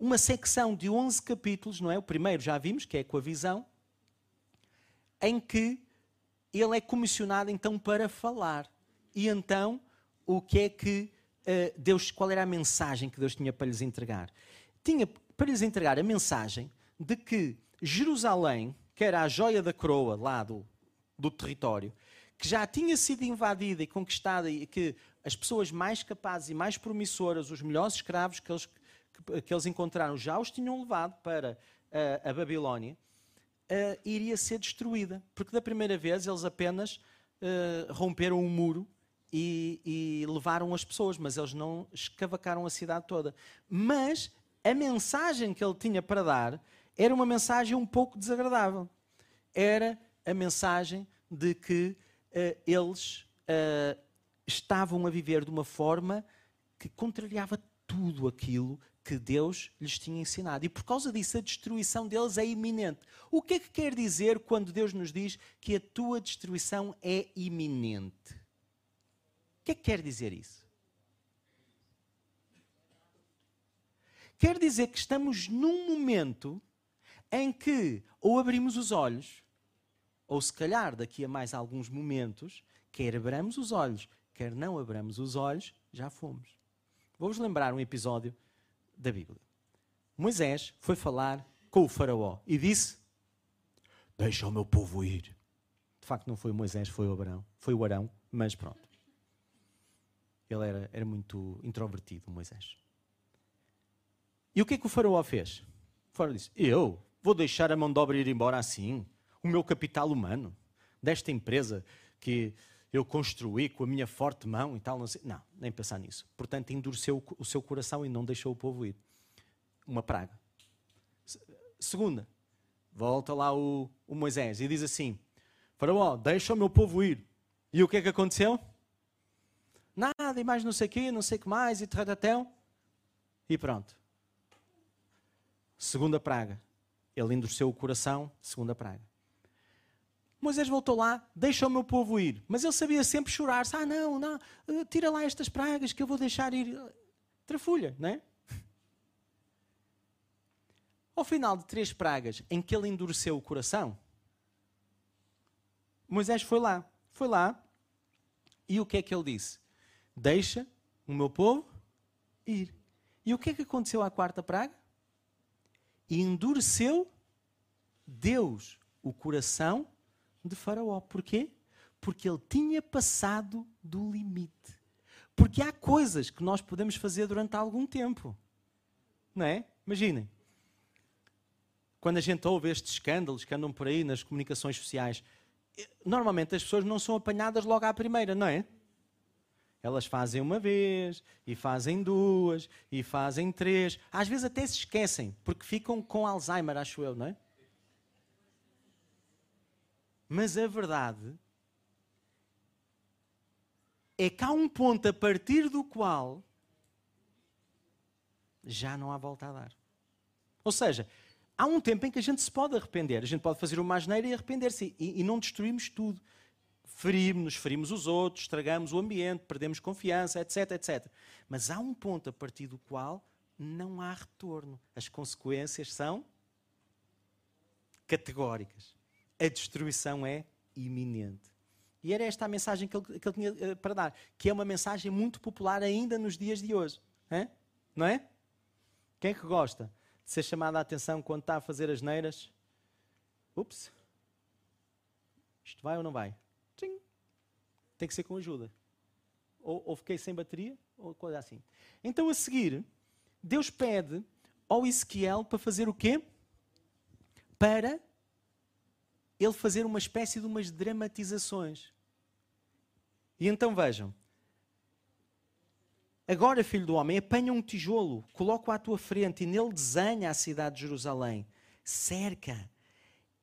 S1: uma secção de 11 capítulos, não é? O primeiro já vimos, que é com a visão, em que ele é comissionado então para falar. E então, o que é que uh, Deus, qual era a mensagem que Deus tinha para lhes entregar? Tinha para lhes entregar a mensagem de que Jerusalém, que era a joia da coroa lá do, do território, que já tinha sido invadida e conquistada e que as pessoas mais capazes e mais promissoras, os melhores escravos que eles, que, que eles encontraram, já os tinham levado para uh, a Babilónia, uh, iria ser destruída. Porque da primeira vez eles apenas uh, romperam um muro e, e levaram as pessoas, mas eles não escavacaram a cidade toda. Mas a mensagem que ele tinha para dar era uma mensagem um pouco desagradável. Era a mensagem de que uh, eles uh, estavam a viver de uma forma que contrariava tudo aquilo que Deus lhes tinha ensinado. E por causa disso, a destruição deles é iminente. O que é que quer dizer quando Deus nos diz que a tua destruição é iminente? O que é que quer dizer isso? Quer dizer que estamos num momento em que ou abrimos os olhos, ou se calhar daqui a mais alguns momentos, quer abramos os olhos, quer não abramos os olhos, já fomos. Vou-vos lembrar um episódio da Bíblia. Moisés foi falar com o faraó e disse: Deixa o meu povo ir. De facto, não foi o Moisés, foi o Arão. Foi o Arão, mas pronto. Ele era, era muito introvertido, Moisés. E o que é que o faraó fez? O faraó disse: Eu vou deixar a mão de obra ir embora assim? O meu capital humano, desta empresa que eu construí com a minha forte mão e tal, não sei. Não, nem pensar nisso. Portanto, endureceu o seu coração e não deixou o povo ir. Uma praga. Segunda, volta lá o, o Moisés e diz assim: Faraó, deixa o meu povo ir. E o que é que aconteceu? Nada, e mais não sei o quê, não sei o que mais, e tratatão. E pronto. Segunda praga. Ele endureceu o coração, segunda praga. Moisés voltou lá, deixa o meu povo ir. Mas ele sabia sempre chorar. Ah, não, não, eh, tira lá estas pragas que eu vou deixar ir. Trafulha, não é? Ao final de três pragas em que ele endureceu o coração, Moisés foi lá. Foi lá. E o que é que ele disse? Deixa o meu povo ir. E o que é que aconteceu à quarta praga? E endureceu Deus o coração de Faraó. Porquê? Porque ele tinha passado do limite. Porque há coisas que nós podemos fazer durante algum tempo. Não é? Imaginem. Quando a gente ouve estes escândalos que andam por aí nas comunicações sociais, eh, normalmente as pessoas não são apanhadas logo à primeira, não é? Elas fazem uma vez, e fazem duas, e fazem três. Às vezes até se esquecem, porque ficam com Alzheimer, acho eu, não é? Mas a verdade é que há um ponto a partir do qual já não há volta a dar. Ou seja, há um tempo em que a gente se pode arrepender. A gente pode fazer uma asneira e arrepender-se. E, e, não destruímos tudo ferimos-nos, ferimos os outros, estragamos o ambiente, perdemos confiança, etc, etc. Mas há um ponto a partir do qual não há retorno. As consequências são categóricas. A destruição é iminente. E era esta a mensagem que ele, que ele tinha uh, para dar, que é uma mensagem muito popular ainda nos dias de hoje. Não é? Quem é que gosta de ser chamado a atenção quando está a fazer as neiras? Ups. Isto vai ou não vai? Tem que ser com ajuda. Ou, ou fiquei sem bateria, ou coisa assim. Então, a seguir, Deus pede ao Ezequiel para fazer o quê? Para ele fazer uma espécie de umas dramatizações. E então vejam. Agora, filho do homem, apanha um tijolo, coloca-o à tua frente e nele desenha a cidade de Jerusalém. Cerca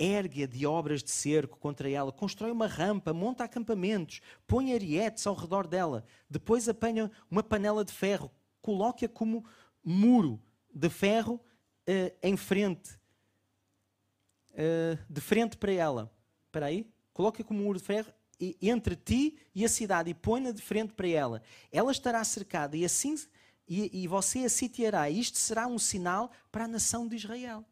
S1: ergue-a de obras de cerco contra ela, constrói uma rampa, monta acampamentos, põe arietes ao redor dela, depois apanha uma panela de ferro, coloque-a como muro de ferro uh, em frente, uh, de frente para ela. Espera aí, coloque-a como muro de ferro entre ti e a cidade e põe-na de frente para ela. Ela estará cercada e assim e, e você a sitiará. Isto será um sinal para a nação de Israel.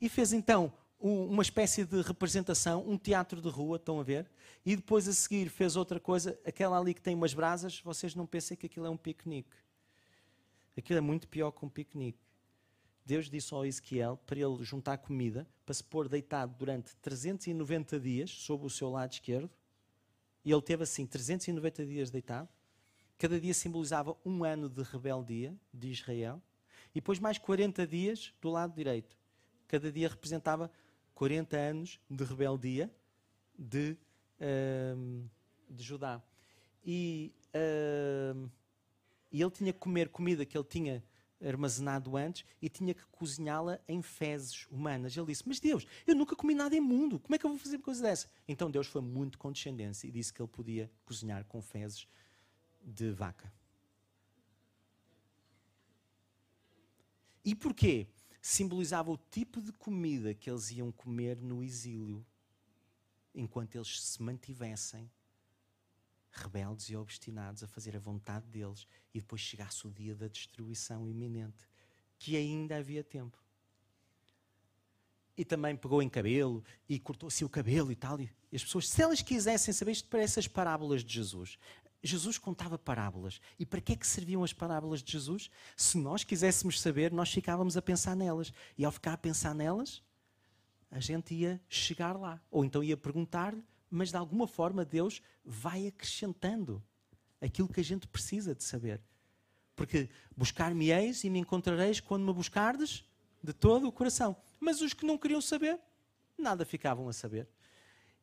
S1: E fez então uma espécie de representação, um teatro de rua, estão a ver? E depois a seguir fez outra coisa, aquela ali que tem umas brasas, vocês não pensem que aquilo é um piquenique. Aquilo é muito pior que um piquenique. Deus disse ao Ezequiel para ele juntar comida, para se pôr deitado durante 390 dias sob o seu lado esquerdo. E ele teve assim 390 dias deitado. Cada dia simbolizava um ano de rebeldia de Israel. E depois mais 40 dias do lado direito. Cada dia representava 40 anos de rebeldia de, uh, de Judá. E uh, e ele tinha que comer comida que ele tinha armazenado antes e tinha que cozinhá-la em fezes humanas. Ele disse: Mas Deus, eu nunca comi nada imundo, como é que eu vou fazer uma coisa dessa? Então Deus foi muito condescendente e disse que ele podia cozinhar com fezes de vaca. E porquê? Simbolizava o tipo de comida que eles iam comer no exílio, enquanto eles se mantivessem rebeldes e obstinados a fazer a vontade deles e depois chegasse o dia da destruição iminente, que ainda havia tempo. E também pegou em cabelo e cortou-se o cabelo e tal. E as pessoas, se elas quisessem saber, isto parece as parábolas de Jesus. Jesus contava parábolas. E para que é que serviam as parábolas de Jesus? Se nós quiséssemos saber, nós ficávamos a pensar nelas. E ao ficar a pensar nelas, a gente ia chegar lá. Ou então ia perguntar-lhe, mas de alguma forma Deus vai acrescentando aquilo que a gente precisa de saber. Porque buscar-me-eis e me encontrareis quando me buscardes de todo o coração. Mas os que não queriam saber, nada ficavam a saber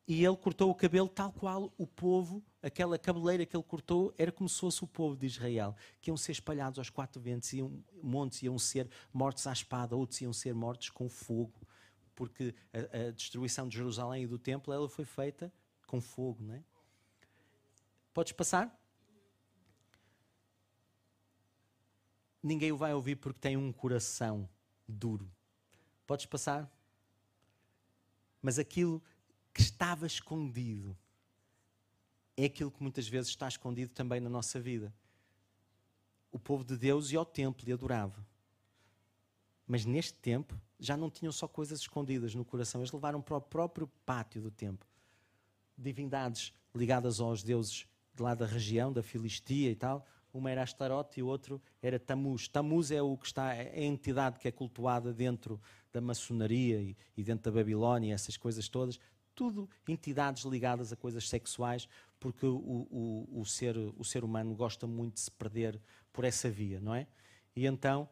S1: e ele cortou o cabelo tal qual o povo, aquela cabeleira que ele cortou, era como se fosse o povo de Israel, que iam ser espalhados aos quatro ventos, iam, montes iam ser mortos à espada, outros iam ser mortos com fogo, porque a, a destruição de Jerusalém e do templo ela foi feita com fogo, não é? Podes passar? Ninguém o vai ouvir porque tem um coração duro. Podes passar? Mas aquilo que estava escondido é aquilo que muitas vezes está escondido também na nossa vida. O povo de Deus ia ao templo e adorava. Mas neste tempo já não tinham só coisas escondidas no coração, eles levaram para o próprio pátio do templo divindades ligadas aos deuses de lá da região, da Filistia e tal. Uma era Astarote e o outro era Tamuz. Tamuz é o que está, é a entidade que é cultuada dentro da maçonaria e, e dentro da Babilónia, essas coisas todas tudo entidades ligadas a coisas sexuais, porque o, o, o, ser, o ser humano gosta muito de se perder por essa via, não é? E então,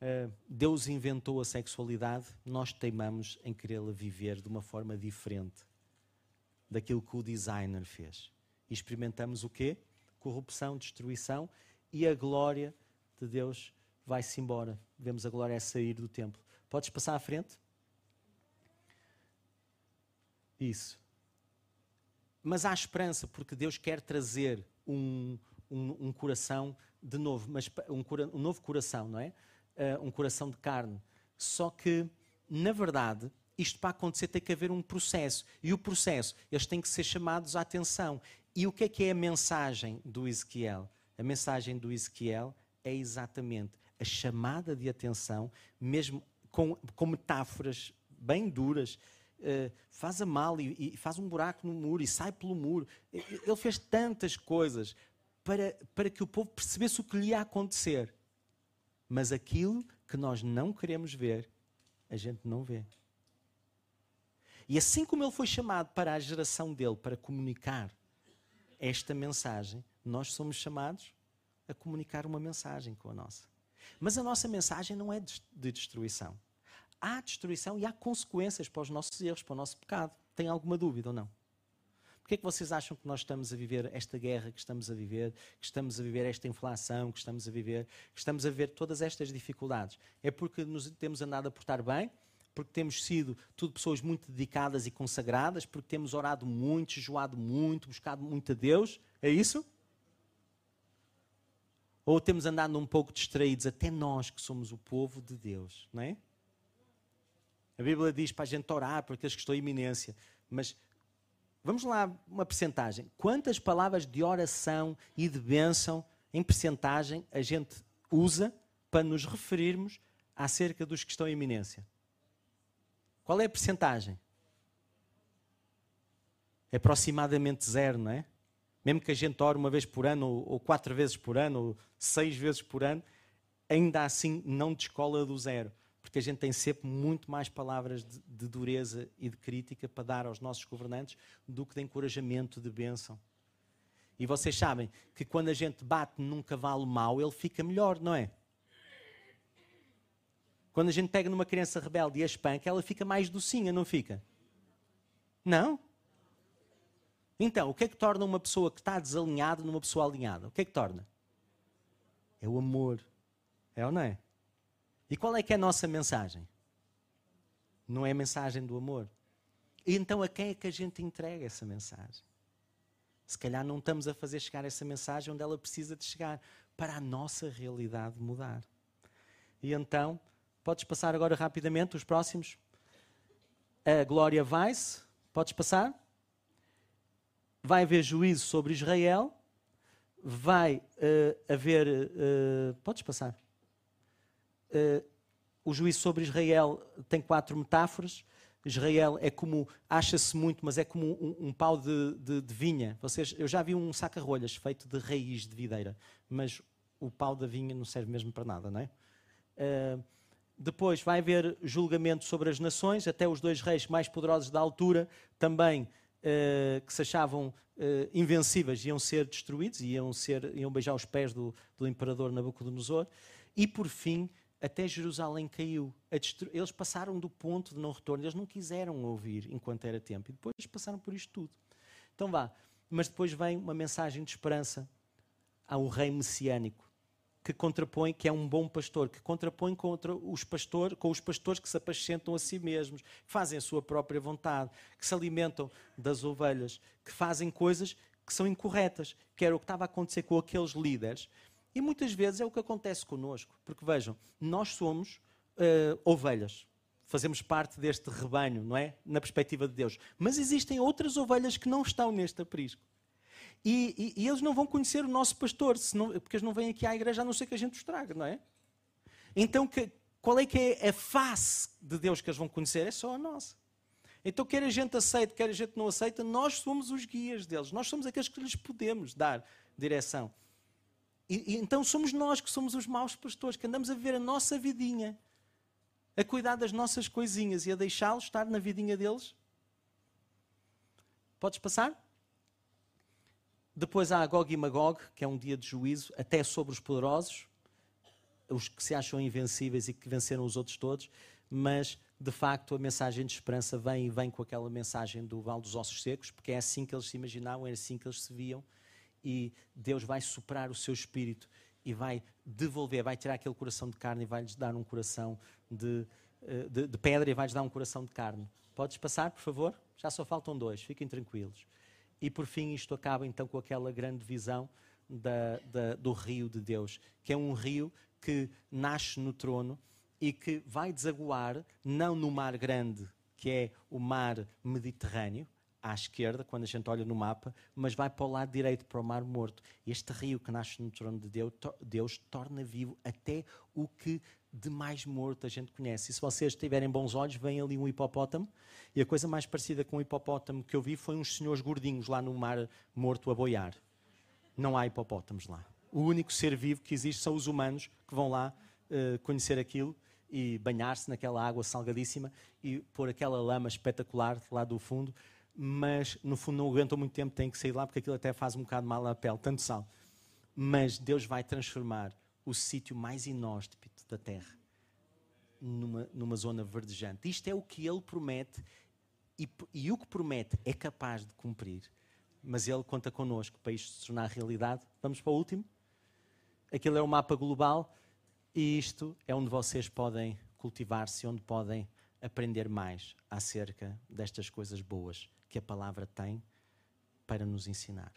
S1: uh, Deus inventou a sexualidade, nós teimamos em querê-la viver de uma forma diferente daquilo que o designer fez. E experimentamos o quê? Corrupção, destruição e a glória de Deus vai-se embora. Vemos a glória a sair do templo. Podes passar à frente? Isso. Mas há esperança, porque Deus quer trazer um, um, um coração de novo, mas um, um, novo coração, não é? Uh, um coração de carne. Só que, na verdade, isto para acontecer tem que haver um processo. E o processo, eles têm que ser chamados à atenção. E o que é que é a mensagem do Ezequiel? A mensagem do Ezequiel é exatamente a chamada de atenção, mesmo com, com metáforas bem duras, uh, faz a mal e, e, faz um buraco no muro e sai pelo muro. Ele fez tantas coisas para, para que o povo percebesse o que lhe ia acontecer. Mas aquilo que nós não queremos ver, a gente não vê. E assim como ele foi chamado para a geração dele para comunicar esta mensagem, nós somos chamados a comunicar uma mensagem com a nossa. Mas a nossa mensagem não é de destruição há destruição e há consequências para os nossos erros, para o nosso pecado. Tem alguma dúvida ou não? Porquê é que vocês acham que nós estamos a viver esta guerra que estamos a viver, que estamos a viver esta inflação que estamos a viver, que estamos a viver todas estas dificuldades? É porque nos temos andado a portar bem? Porque temos sido tudo pessoas muito dedicadas e consagradas? Porque temos orado muito, jejuado muito, buscado muito a Deus? É isso? Ou temos andado um pouco distraídos, até nós que somos o povo de Deus, não é? A Bíblia diz para a gente orar por aqueles que estão em iminência. Mas vamos lá, uma percentagem. Quantas palavras de oração e de bênção em percentagem a gente usa para nos referirmos acerca dos que estão em iminência? Qual é a percentagem? É aproximadamente zero, não é? Mesmo que a gente ore uma vez por ano, ou, ou quatro vezes por ano, ou seis vezes por ano, ainda assim não descola do zero porque a gente tem sempre muito mais palavras de, de, dureza e de crítica para dar aos nossos governantes do que de encorajamento, de bênção. E vocês sabem que quando a gente bate num cavalo mau, ele fica melhor, não é? Quando a gente pega numa criança rebelde e a espanca, ela fica mais docinha, não fica? Não? Então, o que é que torna uma pessoa que está desalinhada numa pessoa alinhada? O que é que torna? É o amor. É ou não é? E qual é que é a nossa mensagem? Não é a mensagem do amor. E então a quem é que a gente entrega essa mensagem? Se calhar não estamos a fazer chegar essa mensagem onde ela precisa de chegar para a nossa realidade mudar. E então, podes passar agora rapidamente os próximos. A Glória Weiss, podes passar? vai haver juízo sobre Israel, vai uh, haver. Uh, podes passar? O juízo sobre Israel tem quatro metáforas. Israel é como, acha-se muito, mas é como um, um pau de, de, de, vinha. Vocês, eu já vi um saca-rolhas feito de raiz de videira, mas o pau da vinha não serve mesmo para nada, não é? Uh, depois vai haver julgamento sobre as nações, até os dois reis mais poderosos da altura também uh, que se achavam uh, invencíveis iam ser destruídos, iam, ser, iam beijar os pés do, do imperador Nabucodonosor. E por fim, até Jerusalém caiu. Eles passaram do ponto de não retorno, eles não quiseram ouvir enquanto era tempo. E depois passaram por isto tudo. Então vá. Mas depois vem uma mensagem de esperança ao rei messiânico que contrapõe, que é um bom pastor, que contrapõe contra os pastor, com os pastores que se apacentam a si mesmos, que fazem a sua própria vontade, que se alimentam das ovelhas, que fazem coisas que são incorretas, que era o que estava a acontecer com aqueles líderes. E muitas vezes é o que acontece connosco, porque vejam, nós somos uh, ovelhas, fazemos parte deste rebanho, não é? Na perspectiva de Deus. Mas existem outras ovelhas que não estão neste aprisco. E, e, e, eles não vão conhecer o nosso pastor, senão, porque eles não vêm aqui à igreja a não ser que a gente os traga, não é? Então, que, qual é que é a face de Deus que eles vão conhecer? É só a nossa. Então, quer a gente aceite, quer a gente não aceita, nós somos os guias deles. Nós somos aqueles que lhes podemos dar direção. E, e, então somos nós que somos os maus pastores, que andamos a viver a nossa vidinha, a cuidar das nossas coisinhas e a deixá-los estar na vidinha deles. Podes passar? Depois há Gog e Magog, que é um dia de juízo, até sobre os poderosos, os que se acham invencíveis e que venceram os outros todos, mas de facto a mensagem de esperança vem e vem com aquela mensagem do Val dos Ossos Secos, porque é assim que eles se imaginavam, é assim que eles se viam, e Deus vai soprar o seu espírito e vai devolver, vai tirar aquele coração de carne e vai-lhes dar um coração de, eh, de, de pedra e vai-lhes dar um coração de carne. Podes passar, por favor? Já só faltam dois, fiquem tranquilos. E por fim, isto acaba então com aquela grande visão da, da, do rio de Deus, que é um rio que nasce no trono e que vai desaguar não no mar grande, que é o mar Mediterrâneo, à esquerda, quando a gente olha no mapa, mas vai para o lado direito, para o Mar Morto. Este rio que nasce no trono de Deus, Deus torna vivo até o que de mais morto a gente conhece. E se vocês tiverem bons olhos, vem ali um hipopótamo. E a coisa mais parecida com um hipopótamo que eu vi foi uns senhores gordinhos lá no mar morto a boiar. Não há hipopótamos lá. O único ser vivo que existe são os humanos que vão lá uh, conhecer aquilo e banhar-se naquela água salgadíssima e pôr aquela lama espetacular lá do fundo. Mas no fundo não aguentam muito tempo, têm que sair lá porque aquilo até faz um bocado mal à pele, tanto sal. Mas Deus vai transformar o sítio mais inóspito da terra numa, numa zona verdejante. Isto é o que ele promete e, e, o que promete é capaz de cumprir. Mas ele conta connosco para isto se tornar realidade. Vamos para o último? Aquilo é o mapa global e isto é onde vocês podem cultivar-se, onde podem aprender mais acerca destas coisas boas que a palavra tem para nos ensinar.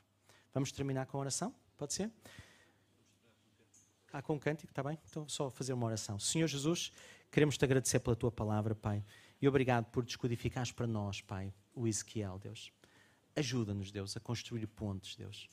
S1: Vamos terminar com a oração? Pode ser? Ah, com um cântico, está bem? Então só fazer uma oração. Senhor Jesus, queremos te agradecer pela tua palavra, Pai. E obrigado por descodificares para nós, Pai, o Ezequiel, Deus. Ajuda-nos, Deus, a construir pontes, Deus.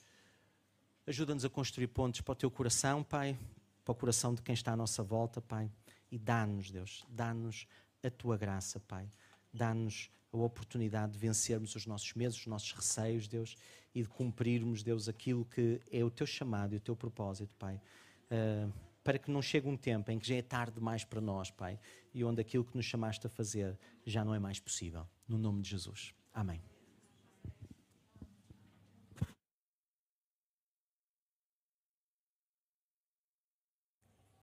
S1: Ajuda-nos a construir pontes para o teu coração, Pai, para o coração de quem está à nossa volta, Pai. E dá-nos, Deus, dá-nos a tua graça, Pai. Dá-nos a oportunidade de vencermos os nossos medos, os nossos receios, Deus, e de cumprirmos, Deus, aquilo que é o teu chamado e o teu propósito, Pai. Uh, para que não chegue um tempo em que já é tarde demais para nós, Pai, e onde aquilo que nos chamaste a fazer já não é mais possível. No nome de Jesus. Amém.